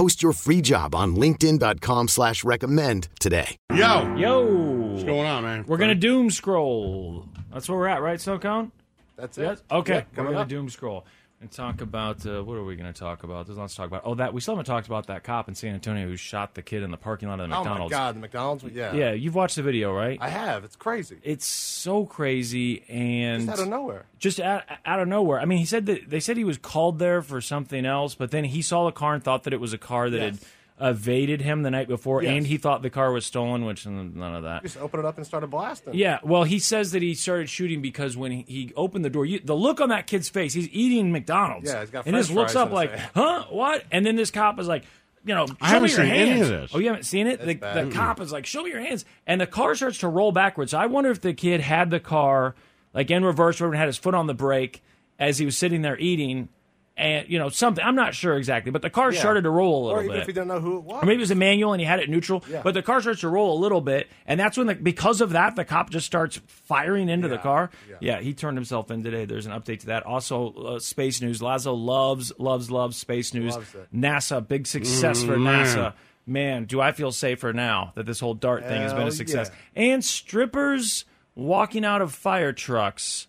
Post your free job on linkedin.com slash recommend today. Yo, Yo, what's going on, man? We're gonna doom scroll. That's where we're at, right, Snowcone? That's it. Yes. Okay, Yeah, we're gonna doom scroll and talk about uh, what are we gonna talk about? There's lots to talk about. Oh, that we still haven't talked about that cop in San Antonio who shot the kid in the parking lot of the Oh my McDonald's. God, the McDonald's. Yeah, Yeah, you've watched the video, right? I have. It's crazy. it's so crazy and Just out of nowhere. just out, out of nowhere. I mean, he said that they said he was called there for something else, but then he saw the car and thought that it was a car that Yes. had evaded him the night before, Yes. and he thought the car was stolen, which none of that. Just open it up and started blasting. Yeah, well, he says that he started shooting because when he, he opened the door, you, the look on that kid's face, he's eating McDonald's. Yeah, he's got and french just looks up like, his huh, what? And then this cop is like, you know, show I haven't me your seen any of this. Oh, you haven't seen it? The, the cop is like, show me your hands. And the car starts to roll backwards. So I wonder if the kid had the car like in reverse, or had his foot on the brake as he was sitting there eating, and you know something. I'm not sure exactly, but the car Yeah. started to roll a little Or even bit. if you don't know who it was. Or maybe it was a manual and he had it neutral, Yeah. but the car starts to roll a little bit, and that's when, the, because of that, the cop just starts firing into the car. yeah. Yeah. he turned himself in today. There's an update to that. Also, uh, space news. Lazo loves, loves, loves space news. Loves it. NASA, big success for NASA. Man, do I feel safer now that this whole Dart thing has been a Hell success? And strippers walking out of fire trucks.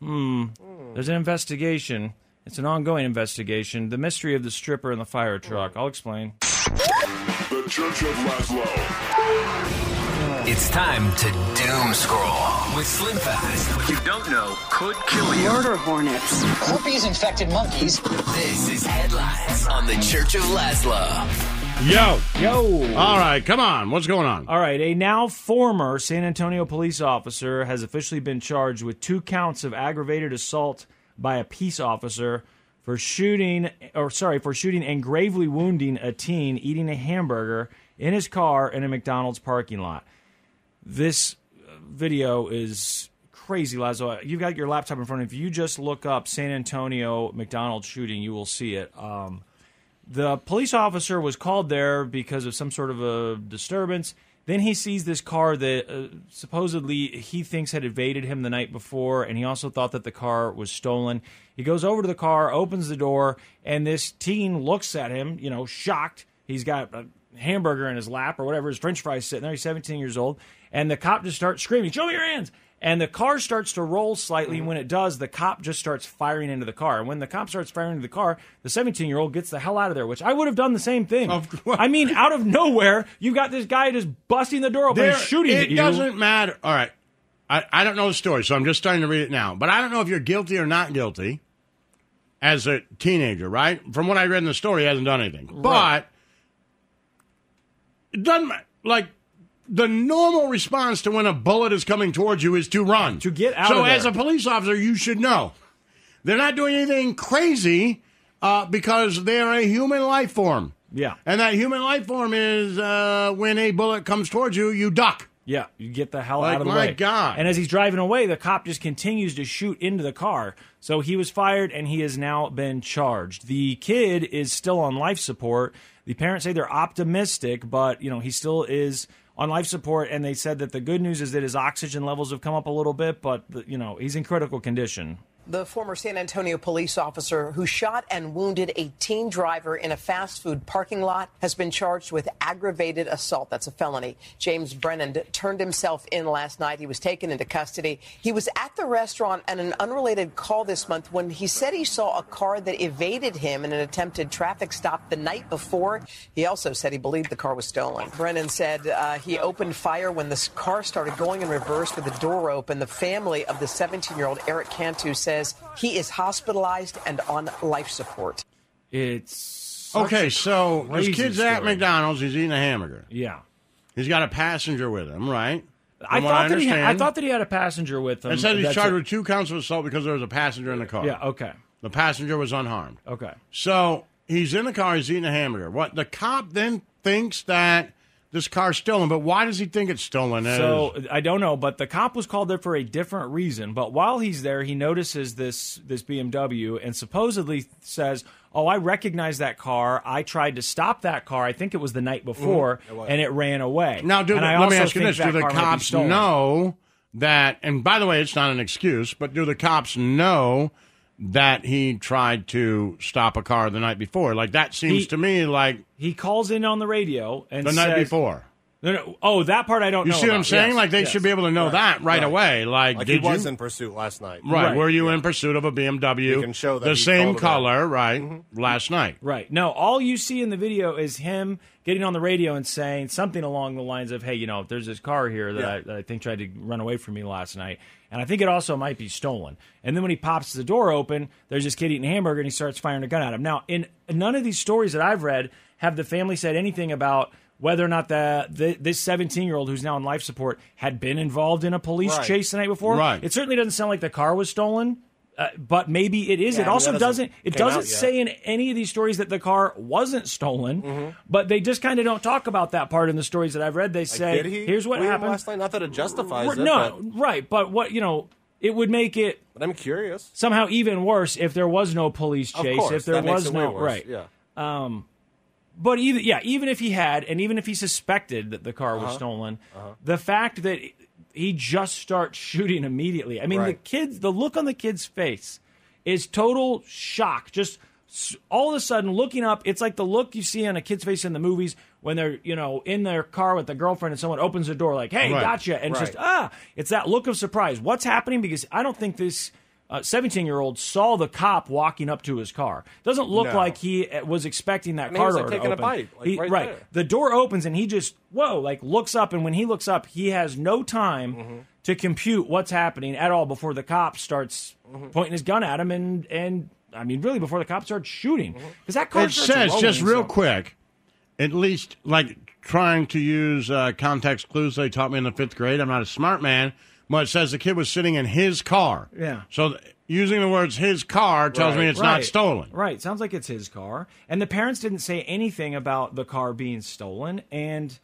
Hmm. There's an investigation. It's an ongoing investigation. The mystery of the stripper and the fire truck. I'll explain. The Church of Laszlo. It's time to doom scroll with Slim Fast. What you don't know could kill you. Murder hornets. Herpes infected monkeys. This is headlines on the Church of Laszlo. Yo, Yo. all right, come on. What's going on? All right, a now former San Antonio police officer has officially been charged with two counts of aggravated assault by a peace officer for shooting or sorry, for shooting and gravely wounding a teen eating a hamburger in his car in a McDonald's parking lot. This uh, video is crazy, Lazo. You've got your laptop in front of you. If you just look up San Antonio McDonald's shooting, you will see it. Um, the police officer was called there because of some sort of a disturbance. Then he sees this car that uh, supposedly he thinks had evaded him the night before, and he also thought that the car was stolen. He goes over to the car, opens the door, and this teen looks at him, you know, shocked. He's got a hamburger in his lap or whatever, his french fries sitting there. He's 17 years old. And the cop just starts screaming, Show me your hands! And the car starts to roll slightly. Mm-hmm. When it does, the cop just starts firing into the car. And when the cop starts firing into the car, the 17 year old gets the hell out of there, which I would have done the same thing. Of. I mean, out of nowhere, you got this guy just busting the door open There- and shooting it at you. doesn't matter. All right. I, I don't know the story, so I'm just starting to read it now. But I don't know if you're guilty or not guilty as a teenager, right? From what I read in the story, he hasn't done anything. But it doesn't like the normal response to when a bullet is coming towards you is to run. To get out So as a police officer, you should know. They're not doing anything crazy uh, because they're a human life form. Yeah. And that human life form is uh, when a bullet comes towards you, you duck. Yeah, you get the hell Like, out of the my way. God. And as he's driving away, the cop just continues to shoot into the car. So he was fired and he has now been charged. The kid is still on life support. The parents say they're optimistic, but you know, he still is on life support and they said that the good news is that his oxygen levels have come up a little bit, but you know, he's in critical condition. The former San Antonio police officer who shot and wounded a teen driver in a fast food parking lot has been charged with aggravated assault. That's a felony. James Brennand turned himself in last night. He was taken into custody. He was at the restaurant on an unrelated call this month when he said he saw a car that evaded him in an attempted traffic stop the night before. He also said he believed the car was stolen. Brennand said uh, he opened fire when the car started going in reverse with the door open. The family of the 17 year old Eric Cantu says he is hospitalized and on life support. It's Okay, so his kid's at. McDonald's. He's eating a hamburger. Yeah. He's got a passenger with him, right? I From what thought that he. understand. I thought that he had a passenger with him. It said he's charged it. with two counts of assault because there was a passenger in the car. Yeah. Okay. The passenger was unharmed. Okay. So he's in the car. He's eating a hamburger. What the cop then thinks that this car stolen, but why does he think it's stolen? So I don't know, but the cop was called there for a different reason. But while he's there, he notices this this BMW and supposedly says, "Oh, I recognize that car. I tried to stop that car. I think it was the night before, Mhm. It and it ran away." now, do and let me ask you this: Do the car might be cops know that? And by the way, it's not an excuse, but do the cops know that he tried to stop a car the night before? Like that seems He- to me like He calls in on the radio and the night before. No, no. Oh, that part I don't You know. see what I'm saying? Yes, like they yes. should be able to know that right, away. Like, Like did he was you? in pursuit last night. Right. Were you in pursuit of a BMW? You can show that the he same called it color, right? Mm-hmm. Last night. Right. No, all you see in the video is him getting on the radio and saying something along the lines of, hey, you know, there's this car here that, Yeah. I, that I think tried to run away from me last night. And I think it also might be stolen. And then when he pops the door open, there's this kid eating a hamburger and he starts firing a gun at him. Now, in none of these stories that I've read have the family said anything about whether or not the, the this 17 year old who's now on life support had been involved in a police Right. chase the night before. Right. It certainly doesn't sound like the car was stolen. Uh, but maybe it is. Yeah, it also doesn't. doesn't It doesn't say in any of these stories that the car wasn't stolen, but they just kind of don't talk about that part in the stories that I've read. They say, did he "Here's what happened." last night. Not that it justifies R- it. no, but, right, but what you know, it would make it but I'm curious. somehow even worse if there was no police chase. course, if there was no right, yeah. Um, but even yeah, even if he had, and even if he suspected that the car was Uh-huh. stolen, the fact that he just starts shooting immediately. I mean, the Right. kids, the look on the kid's face is total shock. Just s- all of a sudden looking up, it's like the look you see on a kid's face in the movies when they're you know in their car with the girlfriend and someone opens the door like, "Hey, Right. gotcha," and it's just Right. ah, it's that look of surprise. What's happening? Because I don't think this. 17 year old saw the cop walking up to his car. Doesn't look No. like he uh, was expecting that I mean, he car was, like, door to taking a open. bite, like, He- right there. The door opens and he just whoa, like looks up, and when he looks up, he has no time Mm-hmm. to compute what's happening at all before the cop starts Mm-hmm. pointing his gun at him, and and I mean really before the cop starts shooting because that car It starts says just real so- quick, at least like trying to use uh, context clues they taught me in the fifth grade. I'm not a smart man, but it says the kid was sitting in his car. Yeah. So th- using the words "his car" tells me Right. it's not stolen. Right. Sounds like it's his car. And the parents didn't say anything about the car being stolen. And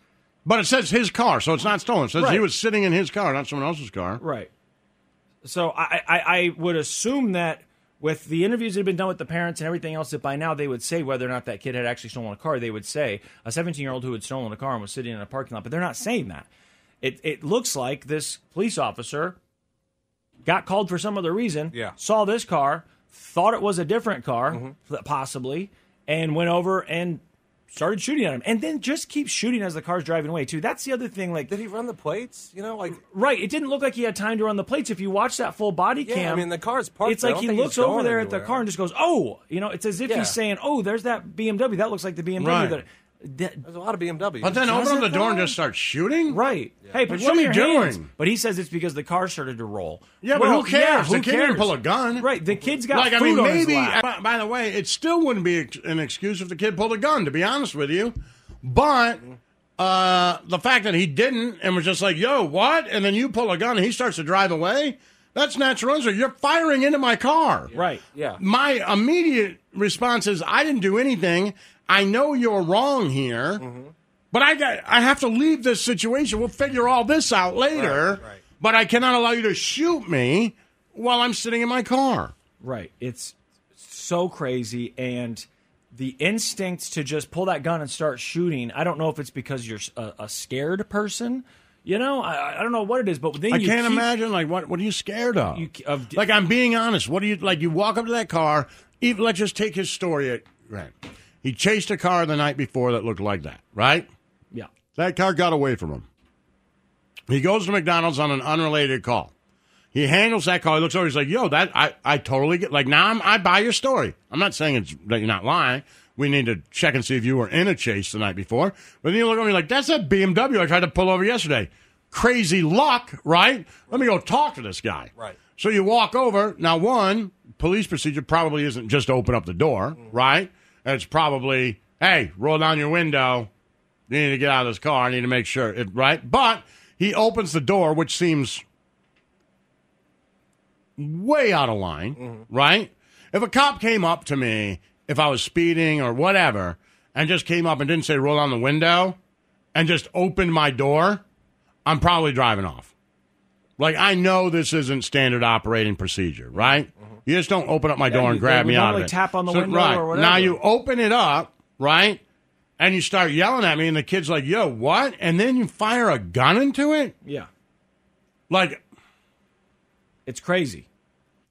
But it says his car, so it's not stolen. It says he was sitting in his car, not someone else's car. right. So I, I, I would assume that with the interviews that have been done with the parents and everything else, that by now they would say whether or not that kid had actually stolen a car. They would say a 17 year old who had stolen a car and was sitting in a parking lot, but they're not saying that. It, it looks like this police officer got called for some other reason, Yeah. saw this car, thought it was a different car, Mm-hmm. possibly, and went over and started shooting at him. And then just keeps shooting as the car's driving away, too. That's the other thing. Like, Did he run the plates? You know, like right, it didn't look like he had time to run the plates. If you watch that full body Yeah, cam, I mean, the car's parked It's like he looks over there at the car and just goes, "Oh," you know. It's as if Yeah. he's saying, "Oh, there's that BMW. That looks like the BMW." Right. That, that There's a lot of BMW. But then Does open up the door and just start shooting. Right. Hey, but Like, show what are you your hands. doing? But he says it's because the car started to roll. Yeah, but Well, who cares? yeah, the who kid didn't cares? pull a gun. Right. The kid's got like, I food mean, on his maybe, lap. by, by the way, it still wouldn't be an excuse if the kid pulled a gun, to be honest with you. But uh, the fact that he didn't and was just like, yo, what? And then you pull a gun and he starts to drive away, that's natural answer. You're firing into my car. Right. Yeah. My immediate response is, I didn't do anything. I know you're wrong here. Mm-hmm. But I got I have to leave this situation. We'll figure all this out later. Right, right. But I cannot allow you to shoot me while I'm sitting in my car. Right. It's so crazy. And the instinct to just pull that gun and start shooting, I don't know if it's because you're a, a scared person, You know, I, I don't know what it is, but then I you can't keep- imagine like what what are you scared of? You, of like I'm being honest. What do you like? You walk up to that car. Even, let's just take his story. At right. He chased a car the night before that looked like that. Right. Yeah. That car got away from him. He goes to McDonald's on an unrelated call. He handles that call. He looks over. He's like, "Yo, that I, I totally get. Like now, I'm, I buy your story. I'm not saying it's that you're not lying. We need to check and see if you were in a chase the night before. But then you look at me like, that's that BMW I tried to pull over yesterday. Crazy luck, right? Let me go talk to this guy. Right. So you walk over. Now, one police procedure probably isn't just open up the door, right? It's probably, hey, roll down your window. You need to get out of this car. I need to make sure it right. But he opens the door, which seems way out of line, mm-hmm. right? If a cop came up to me, if I was speeding or whatever, and just came up and didn't say roll down the window and just opened my door, I'm probably driving off. Like I know this isn't standard operating procedure, right? Mm-hmm. You just don't open up my Yeah, door you- and grab me out of it. tap on the So- window right. or Now you open it up, right? And you start yelling at me, and the kid's like, "Yo, what?" And then you fire a gun into it. Yeah. Like It's crazy.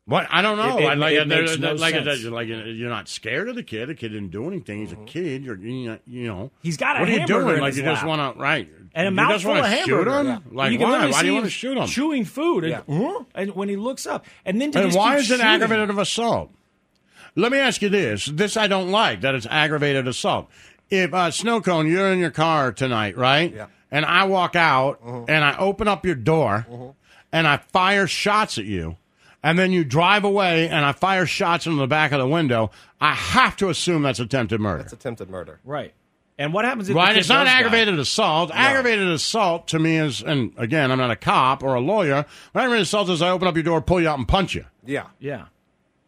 What? I don't know. It- it- like, it there- makes no like, sense. like you're not scared of the kid. The kid didn't do anything. He's a kid. You're, you know. He's got a what are you doing? like you just want to right? And a you mouthful of hamburger. Shoot him? Yeah. Like you why? Why do you want to shoot him? Chewing food, and, huh? and when he looks up, and then to And why is it aggravated assault? Let me ask you this. This I don't like that it's aggravated assault. If uh, snow cone, you're in your car tonight, right? Yeah. And I walk out Uh-huh. and I open up your door and I fire shots at you, and then you drive away and I fire shots into the back of the window. I have to assume that's attempted murder. That's attempted murder. Right. And what happens if Right, kid it's not does die? aggravated assault. Aggravated assault to me is, and again, I'm not a cop or a lawyer. But aggravated assault is I open up your door, pull you out, and punch you. Yeah. Yeah.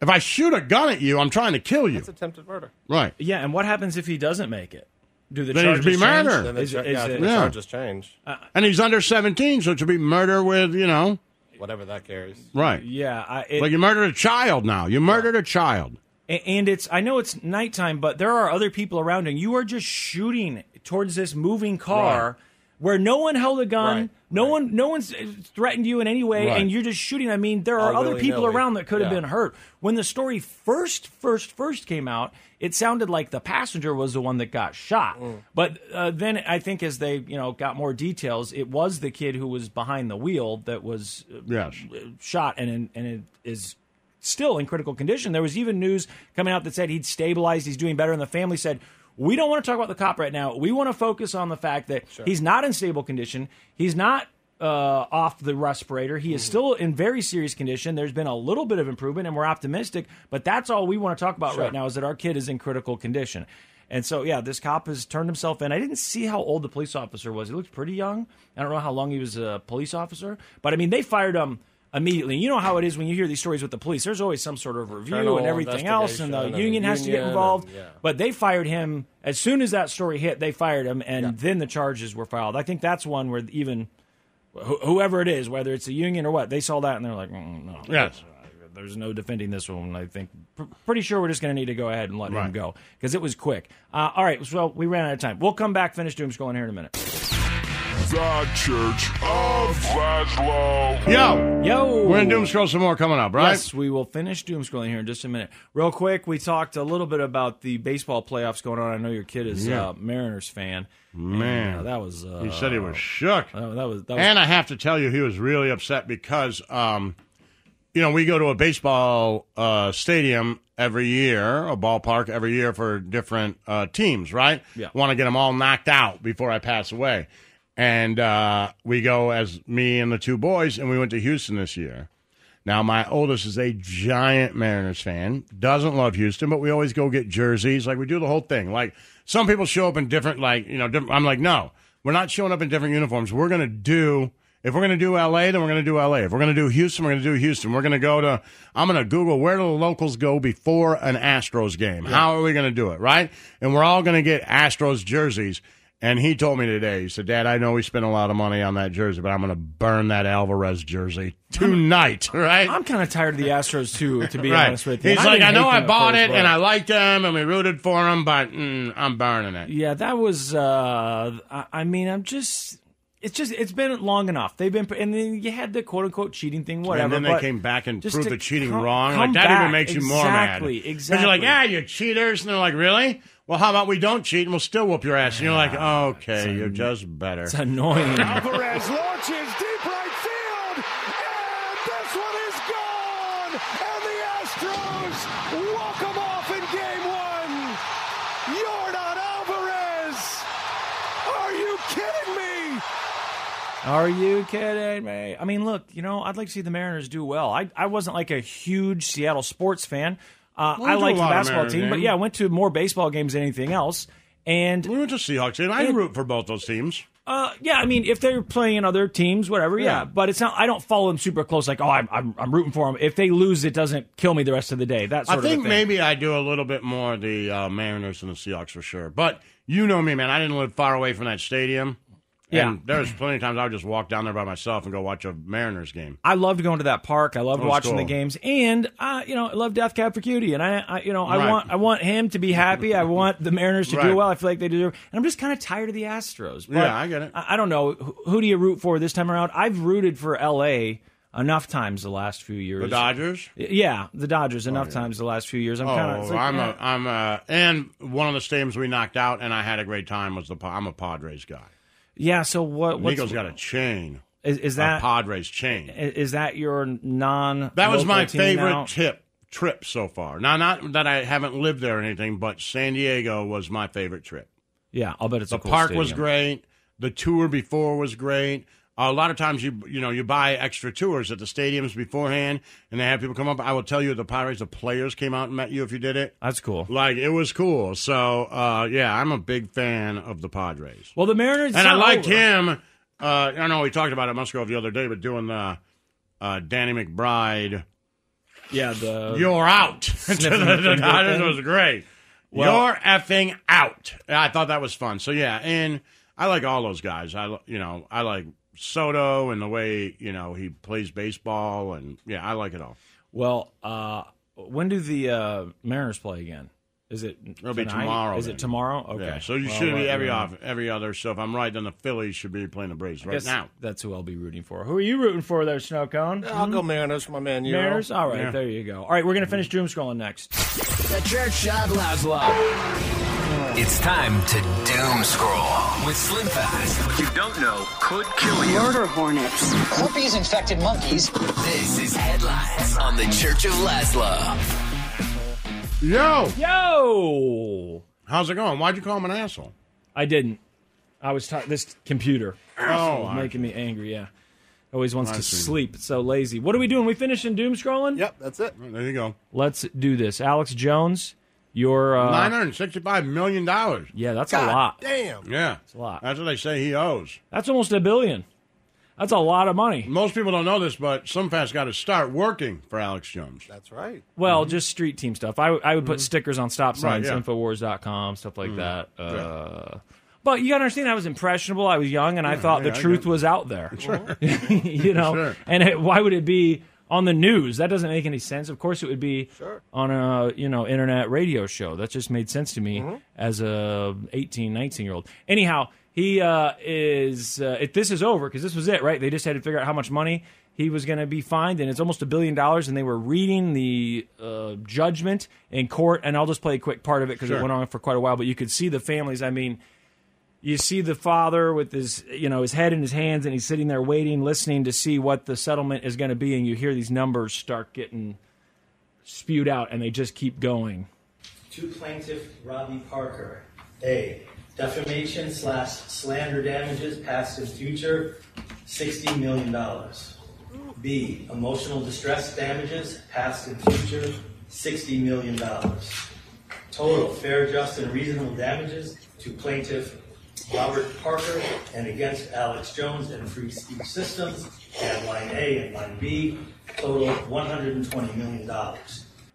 If I shoot a gun at you, I'm trying to kill you. It's attempted murder. Right. Yeah, and what happens if he doesn't make it? Do the Then charges be change? murder. Then the, Is- cha- is yeah, it- the Yeah. charges change. Uh, and he's under 17, so it should be murder with, you know, Whatever that carries. right. Yeah, I, it, Like you murdered a child now. You murdered a child. And it's I know it's nighttime, but there are other people around, and you are just shooting towards this moving car where no one held a gun, Right, no right. one, no one's threatened you in any way, Right. and you're just shooting. I mean, there are other people willy-nilly. around that could have Yeah. been hurt. When the story first, first, first came out, it sounded like the passenger was the one that got shot. But uh, then I think as they, you know, got more details, it was the kid who was behind the wheel that was uh, Yes. shot and and it is still in critical condition. There was even news coming out that said he'd stabilized, he's doing better, and the family said. We don't want to talk about the cop right now. We want to focus on the fact that he's not in stable condition. He's not uh, off the respirator. He is still in very serious condition. There's been a little bit of improvement, and we're optimistic. But that's all we want to talk about right now is that our kid is in critical condition. And so, yeah, this cop has turned himself in. I didn't see how old the police officer was. He looked pretty young. I don't know how long he was a police officer, but I mean, they fired him immediately. You know how it is when you hear these stories with the police. There's always some sort of review Internal and everything else, and the and union the has to get involved. and- yeah. But they fired him as soon as that story hit. They fired him, and then the charges were filed. I think that's one where even wh- whoever it is, whether it's the union or what, they saw that and they're like, mm, no, Yes. there's no defending this one. I think pr- pretty sure we're just going to need to go ahead and let him go because it was quick. Uh, all right, so we ran out of time. We'll come back, finish doom scrolling here in a minute. The Church of Laszlo. Yo, Yo, we're in Doom Scroll some more coming up, right? Yes, we will finish doom scrolling here in just a minute. Real quick, we talked a little bit about the baseball playoffs going on. I know your kid is Yeah. uh, Mariners fan. Man. And, uh, that was. Uh, He said he was shook. uh, that was. That was And I have to tell you, he was really upset because, um, you know, we go to a baseball uh, stadium every year, a ballpark every year for different uh, teams, right? Yeah. Want to get them all knocked out before I pass away. And uh, we go as me and the two boys, and we went to Houston this year. Now, my oldest is a giant Mariners fan, doesn't love Houston, but we always go get jerseys. Like, we do the whole thing. Like, some people show up in different, like, you know, different, I'm like, no, we're not showing up in different uniforms. We're going to do, if we're going to do LA, then we're going to do LA. If we're going to do Houston, we're going to do Houston. We're going to go to, I'm going to Google where do the locals go before an Astros game? How are we going to do it, right? And we're all going to get Astros jerseys. And he told me today, he said, Dad, I know we spent a lot of money on that jersey, but I'm going to burn that Alvarez jersey tonight, right? I'm kind of tired of the Astros too, to be right. honest with you. He's And like, I know I bought it and I liked them and we rooted for them, but mm, I'm burning it. Yeah, that was. Uh, I, I mean, I'm just. It's just it's been long enough. They've been and then you had the quote unquote cheating thing, whatever. and then they but came back and proved the cheating come- wrong. come Like that back. even makes you more mad. Exactly, 'Cause exactly. you're like, ah, you cheaters, and they're like, really? Well, how about we don't cheat and we'll still whoop your ass? And you're like, okay, you're just better. It's annoying. Alvarez launches deep right field, and this one is gone. And the Astros walk them off in game one. Yordan Alvarez. Are you kidding me? Are you kidding me? I mean, look, you know, I'd like to see the Mariners do well. I, I wasn't like a huge Seattle sports fan. Uh, Well, we I liked the basketball team, but yeah, I went to more baseball games than anything else. And we went to Seahawks, and I And- root for both those teams. uh, yeah, I mean, if they're playing in other teams, whatever, yeah. Yeah. But it's not. I don't follow them super close. Like, oh, I'm, I'm, I'm rooting for them. If they lose, it doesn't kill me the rest of the day. That sort I think maybe I do a little bit more the uh, Mariners and the Seahawks for sure. But you know me, man. I didn't live far away from that stadium. Yeah. And there's plenty of times I would just walk down there by myself and go watch a Mariners game. I loved going to that park. I loved watching the games, and uh, you know, I love Death Cab for Cutie, and I, I you know, I Right. want, I want him to be happy. I want the Mariners to Right. do well. I feel like they deserve, and I'm just kind of tired of the Astros. But Yeah, I get it. I, I don't know who, who do you root for this time around. I've rooted for L.A. enough times the last few years. The Dodgers. Yeah, the Dodgers enough times the last few years. I'm Oh, kind of. Like, I'm eh. a, I'm a, and one of the stadiums we knocked out, and I had a great time. Was the I'm a Padres guy. Yeah. So what? What's, Nico's got a chain, is, is a that Padres chain. is that your non? That was my favorite now? tip trip so far. Now, not that I haven't lived there or anything, but San Diego was my favorite trip. Yeah, I'll bet it's the a cool park was great. The tour before was great. A lot of times you you know you buy extra tours at the stadiums beforehand, and they have people come up. I will tell you, the Pirates, the players came out and met you if you did it. That's cool. Like it was cool. So uh, yeah, I'm a big fan of the Padres. Well, the Mariners and I liked over. him. Uh, I know we talked about it Musgrove the other day, but doing the uh, Danny McBride. Yeah, the You're out. thing. was great. Well- You're effing out. I thought that was fun. So yeah, and I like all those guys. I you know I like Soto and the way you know he plays baseball, and yeah, I like it all. Well, uh, when do the uh, Mariners play again? Is it It'll be tomorrow. Is then. it tomorrow? Okay. Yeah, so you Well, should be every yeah. off every other. So if I'm right, then the Phillies should be playing the Braves I right guess now. That's who I'll be rooting for. Who are you rooting for there, Snow Cone? I'll go Mariners for my man. Euro. Mariners? All right, Yeah. there you go. All right, we're going to finish doom scrolling next. The Church of Laszlo. It's time to doom scroll with Slim Fast. What you don't know could kill you. Murder hornets. Herpes infected monkeys. This is headlines on the Church of Laszlo. Yo, yo, how's it going? Why'd you call him an asshole? I didn't. I was ta- this computer. Oh, was making me angry. Yeah, always wants I to sleep. It's so lazy. What are we doing? We finishing doom scrolling? Yep, that's it. There you go. Let's do this. Alex Jones, your uh, Nine hundred sixty-five million dollars. yeah, that's God a lot. Damn. Yeah, That's a lot. That's what they say he owes. That's almost a billion. That's a lot of money. Most people don't know this, but SlimFast got to start working for Alex Jones. That's right. Well, just street team stuff. I, I would put stickers on stop signs, Right, yeah. Infowars.com, stuff like that. Uh, but you got to understand, I was impressionable. I was young, and I thought yeah, the I truth was out there. Sure. you know, Sure. and it, why would it be on the news? That doesn't make any sense. Of course, it would be Sure. on a you know internet radio show. That just made sense to me Mm-hmm. as a 18, 19 year old. Anyhow, he uh, is. Uh, if this is over, because this was it, right? They just had to figure out how much money he was going to be fined, and it's almost a billion dollars. And they were reading the uh, judgment in court, and I'll just play a quick part of it because it went on for quite a while. But you could see the families. I mean, you see the father with his you know his head in his hands, and he's sitting there waiting, listening to see what the settlement is going to be, and you hear these numbers start getting spewed out, and they just keep going. To plaintiff Robbie Parker. A. Defamation slash slander damages past and future, $60 million. B. Emotional distress damages past and future, $60 million. Total fair, just, and reasonable damages to plaintiff Robert Parker and against Alex Jones and Free Speech Systems and line A and line B, total $120 million.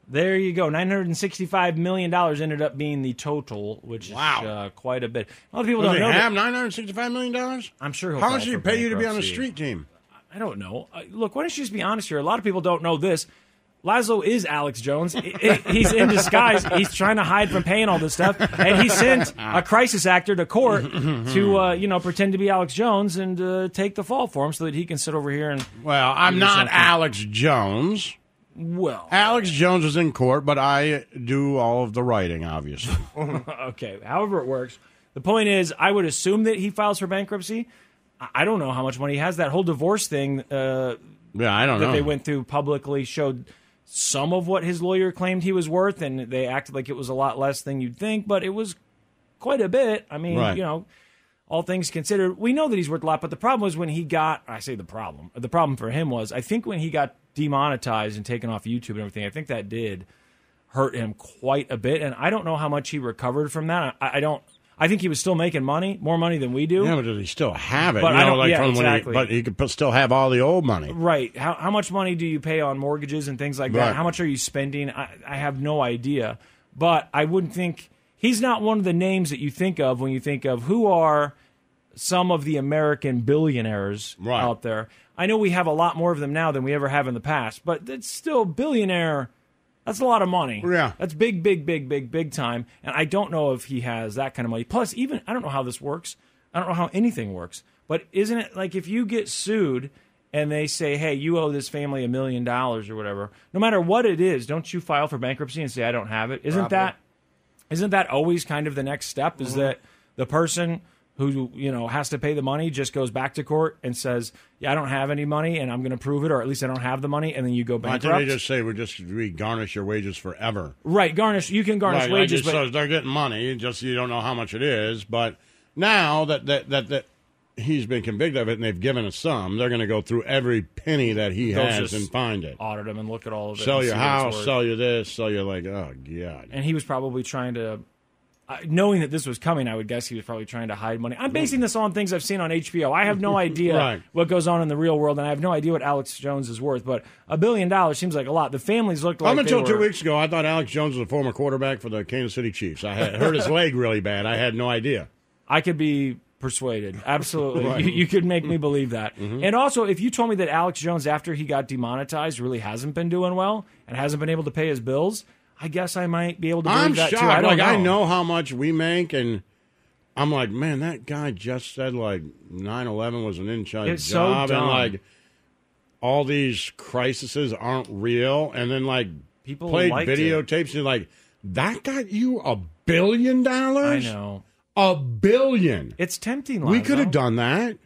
There you go. Nine hundred and sixty-five million dollars ended up being the total, which Wow. is uh, quite a bit. A lot of people Does don't he know. have nine hundred sixty-five million dollars? I'm sure he'll How much did he pay you to be on the street team? I don't know. Uh, look, why don't you just be honest here? A lot of people don't know this. Laszlo is Alex Jones. He's in disguise. He's trying to hide from paying all this stuff, and he sent a crisis actor to court to, uh, you know, pretend to be Alex Jones and uh, take the fall for him, so that he can sit over here and. Well, I'm not something. Alex Jones. Well, Alex Jones is in court, but I do all of the writing, obviously. okay, however it works. The point is, I would assume that he files for bankruptcy. I- I don't know how much money he has. That whole divorce thing uh, yeah, I don't that know. they went through publicly showed some of what his lawyer claimed he was worth, and they acted like it was a lot less than you'd think, but it was quite a bit. I mean, Right. you know, all things considered, we know that he's worth a lot. But the problem was when he got, I say the problem, the problem for him was, I think when he got demonetized and taken off YouTube and everything, I think that did hurt him quite a bit. And I don't know how much he recovered from that. I, I don't. I think he was still making money, more money than we do. Yeah, but does he still have it? But you I don't- like yeah, from exactly. when he, but he could still have all the old money. Right. How, how much money do you pay on mortgages and things like Right. that? How much are you spending? I, I have no idea. But I wouldn't think he's not one of the names that you think of when you think of who are some of the American billionaires Right. out there. I know we have a lot more of them now than we ever have in the past, but it's still billionaire. That's a lot of money. Yeah. That's big, big, big, big, big time. And I don't know if he has that kind of money. Plus, even I don't know how this works. I don't know how anything works. But isn't it like if you get sued and they say, "Hey, you owe this family a million dollars or whatever," no matter what it is, don't you file for bankruptcy and say, "I don't have it"? Isn't Probably. that isn't that always kind of the next step? Is Mm-hmm. that the person who you know has to pay the money just goes back to court and says, "Yeah, I don't have any money, and I'm going to prove it, or at least I don't have the money," and then you go Why bankrupt. didn't they just say we just we garnish your wages forever? right, garnish. You can garnish Right, wages, it but says they're getting money, just you don't know how much it is. But now that that that, that he's been convicted of it and they've given a sum, they're going to go through every penny that he They'll has and find it. audit him and look at all of it. Sell your see what it's house, sell you this, sell you like oh god. and he was probably trying to uh, knowing that this was coming i would guess he was probably trying to hide money i'm basing this on things i've seen on hbo i have no idea Right. what goes on in the real world and i have no idea what alex jones is worth but a billion dollars seems like a lot the families looked like Up until two weeks ago, I thought Alex Jones was a former quarterback for the Kansas City Chiefs. I had hurt his leg really bad. I had no idea. i could be persuaded absolutely Right. you, you could make me believe that and also if you told me that alex jones after he got demonetized really hasn't been doing well and hasn't been able to pay his bills i guess i might be able to believe I'm that shocked. too i don't like know. I know how much we make, and I'm like, man, that guy just said like 9/11 was an inside It's so job, dumb. and like all these crises aren't real, and then like People played it. videotapes, and like that got you a billion dollars. i know a billion. it's tempting we could have done that.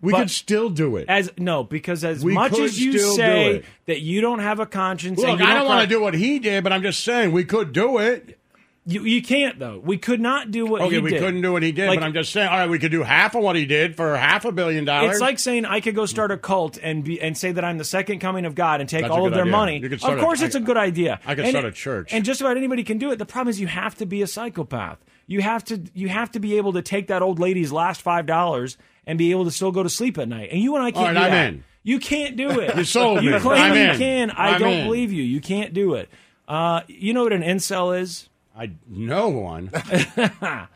we but- could still do it. As no, because as We much as you say that you don't have a conscience, Look, and you I don't want to do what he did, but I'm just saying we could do it. You, you can't though. We could not do what Okay, he we did. couldn't do what he did, Like, but I'm just saying, all right, we could do half of what he did for half a billion dollars. It's like saying I could go start a cult and be and say that I'm the second coming of God and take That's all of their idea. money. You could start Of course, I- it's a good idea. I could And start a church. and just about anybody can do it. The problem is you have to be a psychopath. You have to you have to be able to take that old lady's last five dollars and be able to still go to sleep at night. And you and I can't All do right, I'm that. in. You can't do it. You sold You me. claim I'm you in. can. I I'm don't in. believe you. You can't do it. Uh, you know what an incel is? I know one.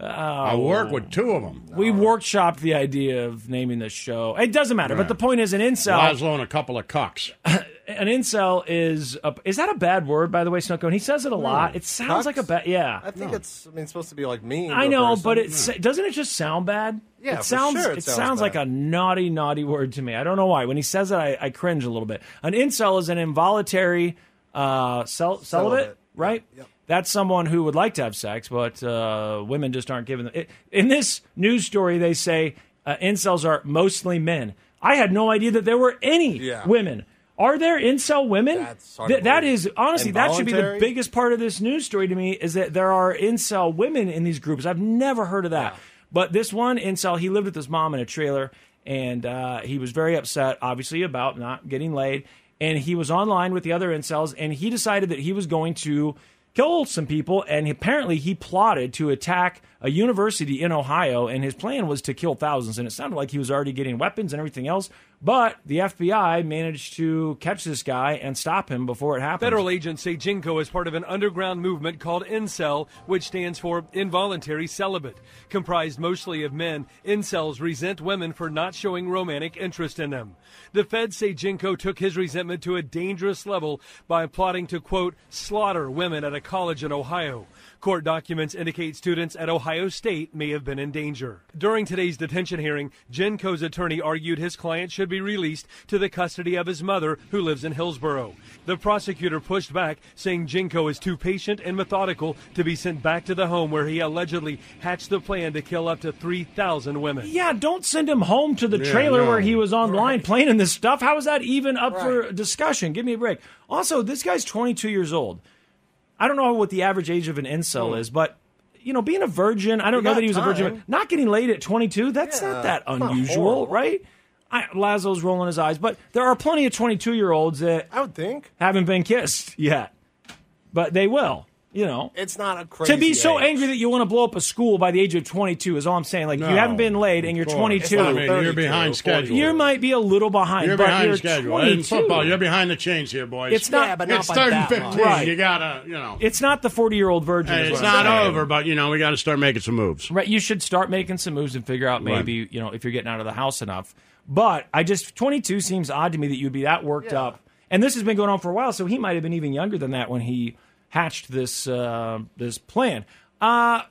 I work with two of them. We workshopped the idea of naming this show. It doesn't matter, but the point is, an incel. Laszlo and a couple of cucks. An incel is a, is that a bad word? By the way, Snooko. And he says it a lot. It sounds Cucks? like a bad. Yeah, I think it's. I mean, it's supposed to be like mean. I to a know, person. but it's doesn't it just sound bad? Yeah, it for sounds sure it it sounds sounds like a naughty, naughty word to me. I don't know why. When he says it, I, I cringe a little bit. An incel is an involuntary uh, cel- celibate, Celibate. right? That's someone who would like to have sex, but uh, women just aren't giving them. It, in this news story, they say uh, incels are mostly men. I had no idea that there were any Yeah. women. Are there incel women? Th- that is honestly that should be the biggest part of this news story to me is that there are incel women in these groups. I've never heard of that. But this one incel, he lived with his mom in a trailer, and uh, he was very upset, obviously, about not getting laid. And he was online with the other incels, and he decided that he was going to kill some people, and apparently he plotted to attack a university in Ohio, and his plan was to kill thousands. And it sounded like he was already getting weapons and everything else, but the FBI managed to catch this guy and stop him before it happened. Federal agents say Genco is part of an underground movement called Incel, which stands for Involuntary Celibate. Comprised mostly of men, incels resent women for not showing romantic interest in them. The feds say Genco took his resentment to a dangerous level by plotting to, quote, slaughter women at a college in Ohio. Court documents indicate students at Ohio State may have been in danger. During today's detention hearing, Genco's attorney argued his client should be released to the custody of his mother, who lives in Hillsboro. The prosecutor pushed back, saying Genco is too patient and methodical to be sent back to the home where he allegedly hatched the plan to kill up to 3,000 women. Yeah, don't send him home to the Yeah, trailer no. where he was online playing in this stuff. How is that even up for discussion? Give me a break. Also, this guy's 22 years old. I don't know what the average age of an incel hmm. is, but you know, being a virgin, I don't You know that he was a virgin—but not getting laid at 22, that's Yeah, not that it's not unusual, right? I, Lazo's rolling his eyes, but there are plenty of 22 year olds that I would think. haven't been kissed yet, but they will. You know, it's not a crazy. to be so age. angry that you want to blow up a school by the age of 22 is all I'm saying. Like No, you haven't been laid and you're 22. I mean, you're behind schedule. You might be a little behind. You're but behind you're schedule. 22. In football, you're behind the chains here, boys. It's not- Yeah, but not it's by third and that much. fifteen. Right. You gotta, you know. It's not the 40 year old virgin. Hey, it's not saying. over, but you know we got to start making some moves. Right, you should start making some moves and figure out Right. maybe you know if you're getting out of the house enough. But I just 22 seems odd to me that you'd be that worked up, and this has been going on for a while. So he might have been even younger than that when he hatched this uh, this plan. Uh,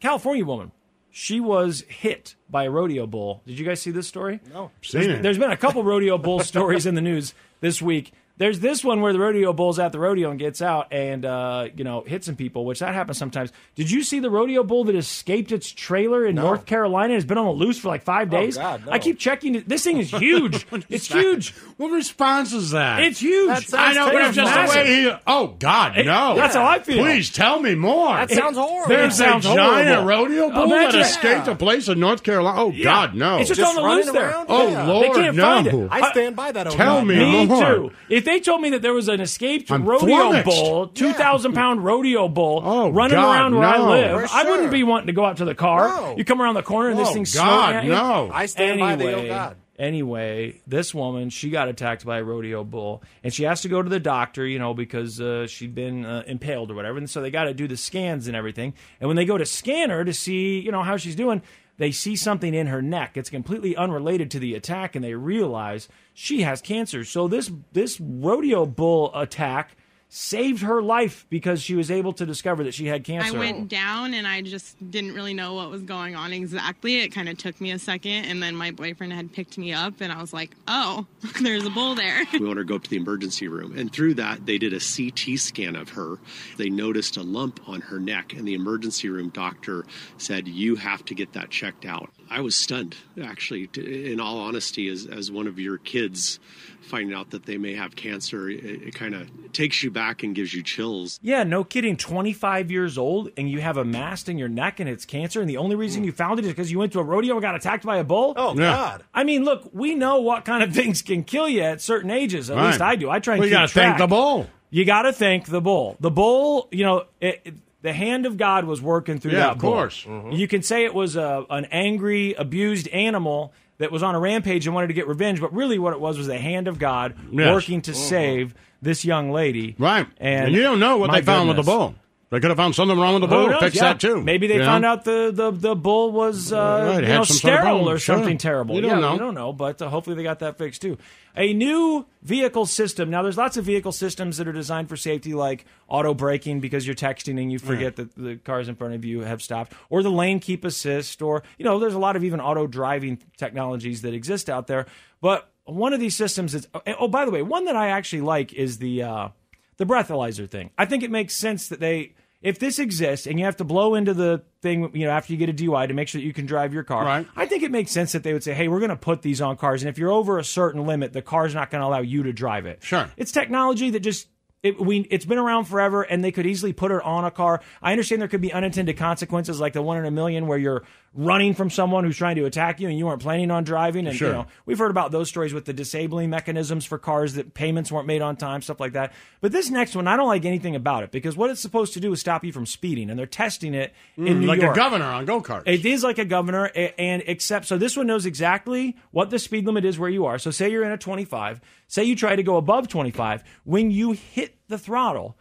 California woman, she was hit by a rodeo bull. Did you guys see this story? No, Seen There's, it. there's been a couple rodeo bull stories in the news this week. There's this one where the rodeo bull's at the rodeo and gets out and uh, you know hits some people, which that happens sometimes. Did you see the rodeo bull that escaped its trailer in North Carolina? And has been on the loose for like five days. God, no. I keep checking. This thing is huge. it's huge. What response is that? It's huge. That I know, but it's just the way he. Oh God, It- no! that's how I feel. Please tell me more. That sounds horrible. There's It sounds a giant horrible. rodeo bull that Imagine- escaped a place in North Carolina. Oh Yeah. God, no! It's just, on the loose there. Oh Yeah. Lord, they can't no! find it. I stand by that. Tell Odell. me Me more. too. If they told me that there was an escaped I'm rodeo flummoxed. bull, two thousand pound rodeo bull running God, around where I live, For I wouldn't be wanting to go out to the car. No. You come around the corner and this Oh, thing's God, snorting at you. no. I stand by the Anyway, oh God. Anyway, this woman, she got attacked by a rodeo bull, and she has to go to the doctor, you know, because uh, she'd been uh, impaled or whatever. And so they got to do the scans and everything. And when they go to scan her to see, you know, how she's doing, they see something in her neck. It's completely unrelated to the attack, and they realize she has cancer. So this this rodeo bull attack saved her life because she was able to discover that she had cancer. I went down and I just didn't really know what was going on exactly. It kind of took me a second, and then my boyfriend had picked me up, and I was like, "Oh, there's a bull there." we want her to go up to the emergency room. And through that, they did a CT scan of her. They noticed a lump on her neck, and the emergency room doctor said, You have to get that checked out. I was stunned, actually, to, in all honesty, as, as one of your kids finding out that they may have cancer. It, it kind of takes you back and gives you chills. Yeah, no kidding. 25 years old and you have a mass in your neck and it's cancer, and the only reason hmm. you found it is because you went to a rodeo and got attacked by a bull? Oh Yeah. God. I mean, look, we know what kind of things can kill you at certain ages. At Right. least I do. I try and Well, you gotta thank the bull. You got to thank the bull. The bull, you know, it, it- the hand of God was working through Yeah, that of bull. course. Mm-hmm. Mm-hmm. You can say it was a, an angry, abused animal that was on a rampage and wanted to get revenge, but really what it was was the hand of God Yes. working to mm-hmm. save this young lady. Right, And, and, you don't know what they found with the goodness. bull. They could have found something wrong with the bull. Fix Yeah. that too. Maybe they you know? found out the, the, the bull was uh, Right, you know some sort of sterile or Sure. something terrible. You don't yeah, know. we don't know, but uh, hopefully they got that fixed too. A new vehicle system. Now, there's lots of vehicle systems that are designed for safety, like auto braking because you're texting and you forget that the cars in front of you have stopped, or the lane keep assist, or you know, there's a lot of even auto driving technologies that exist out there. But one of these systems is oh, by the way, one that I actually like is the uh, the breathalyzer thing. I think it makes sense that they, if this exists and you have to blow into the thing, you know, after you get a DUI to make sure that you can drive your car, Right. I think it makes sense that they would say, hey, we're going to put these on cars. And if you're over a certain limit, the car's not going to allow you to drive it. Sure. It's technology that just It, we, it's been around forever, and they could easily put it on a car. I understand there could be unintended consequences, like the one in a million, where you're running from someone who's trying to attack you, and you weren't planning on driving. And Sure. you know, we've heard about those stories with the disabling mechanisms for cars that payments weren't made on time, stuff like that. But this next one, I don't like anything about it because what it's supposed to do is stop you from speeding, and they're testing it in Mm, New like York. a governor on go karts. It is like a governor, and except so this one knows exactly what the speed limit is where you are. So say you're in a 25, say you try to go above 25, when you hit the throttle,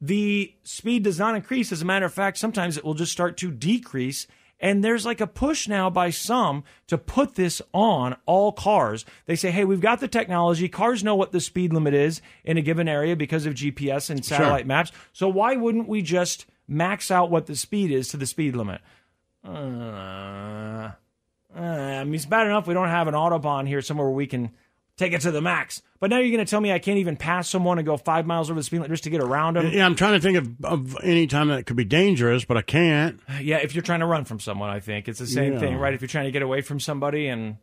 the speed does not increase. As a matter of fact, sometimes it will just start to decrease. And there's like a push now by some to put this on all cars. They say, hey, we've got the technology. Cars know what the speed limit is in a given area because of GPS and Sure. satellite maps. So why wouldn't we just max out what the speed is to the speed limit? Uh, uh, I mean, it's bad enough we don't have an autobahn here somewhere where we can take it to the max. But now you're going to tell me I can't even pass someone and go five miles over the speed limit just to get around them? Yeah, I'm trying to think of, of any time that it could be dangerous, but I can't. Yeah, if you're trying to run from someone, I think it's the same Yeah. thing, right? If you're trying to get away from somebody and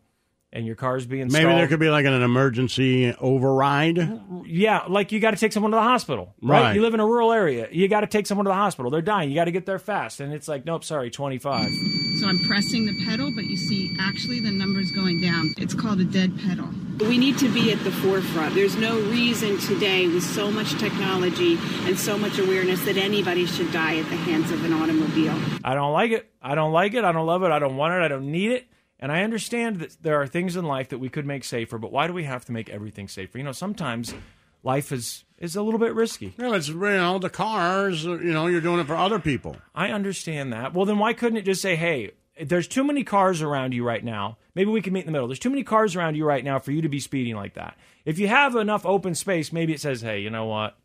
and your car's being Maybe there could be like an emergency override. Yeah, like you got to take someone to the hospital, right? Right. You live in a rural area, you got to take someone to the hospital. They're dying, you got to get there fast, and it's like, nope, sorry, 25. So I'm pressing the pedal, but you see actually the number's going down. It's called a dead pedal. We need to be at the forefront. There's no reason today, with so much technology and so much awareness, that anybody should die at the hands of an automobile. I don't like it. I don't like it. I don't love it. I don't want it. I don't need it. And I understand that there are things in life that we could make safer, but why do we have to make everything safer? You know, sometimes life is is a little bit risky. No, it's you know the cars. Uh, you know, you're doing it for other people. I understand that. Well, then why couldn't it just say, "Hey, there's too many cars around you right now. Maybe we can meet in the middle. There's too many cars around you right now for you to be speeding like that." If you have enough open space, maybe it says, "Hey, you know what?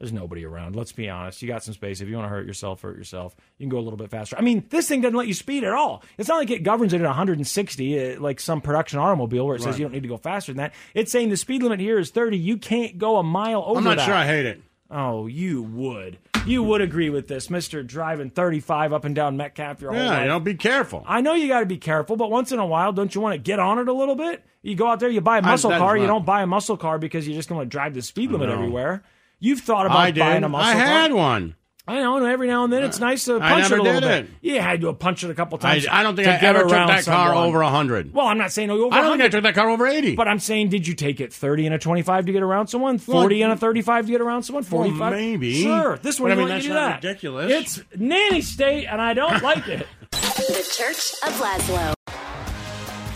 There's nobody around. Let's be honest. You got some space. If you want to hurt yourself, hurt yourself. You can go a little bit faster. I mean, this thing doesn't let you speed at all. It's not like it governs it at 160, uh, like some production automobile where it says Right. you don't need to go faster than that. It's saying the speed limit here is 30. You can't go a mile over I'm not that. sure I hate it. Oh, you would. You would agree with this, Mister Driving 35 up and down Metcalf your whole Yeah, life. you know, be careful. I know you got to be careful, but once in a while, don't you want to get on it a little bit? You go out there, you buy a muscle that's car. You don't buy a muscle car because you're just going to drive the speed limit everywhere. You've thought about I buying a muscle I car. had one. I know, every now and then it's uh, nice to I punch it a little did bit. it. You had to punch it a couple times. I don't think to I get ever took around that car someone. over hundred. Well, I'm not saying over I don't think I 100. took that car over eighty. But I'm saying, did you take it 30 and a 25 to get around someone? 40 and a 35 to get around someone? 45? maybe. Sure. This But one I you mean, that's you do not that. ridiculous. It's nanny state, and I don't like it. The Church of Laszlo.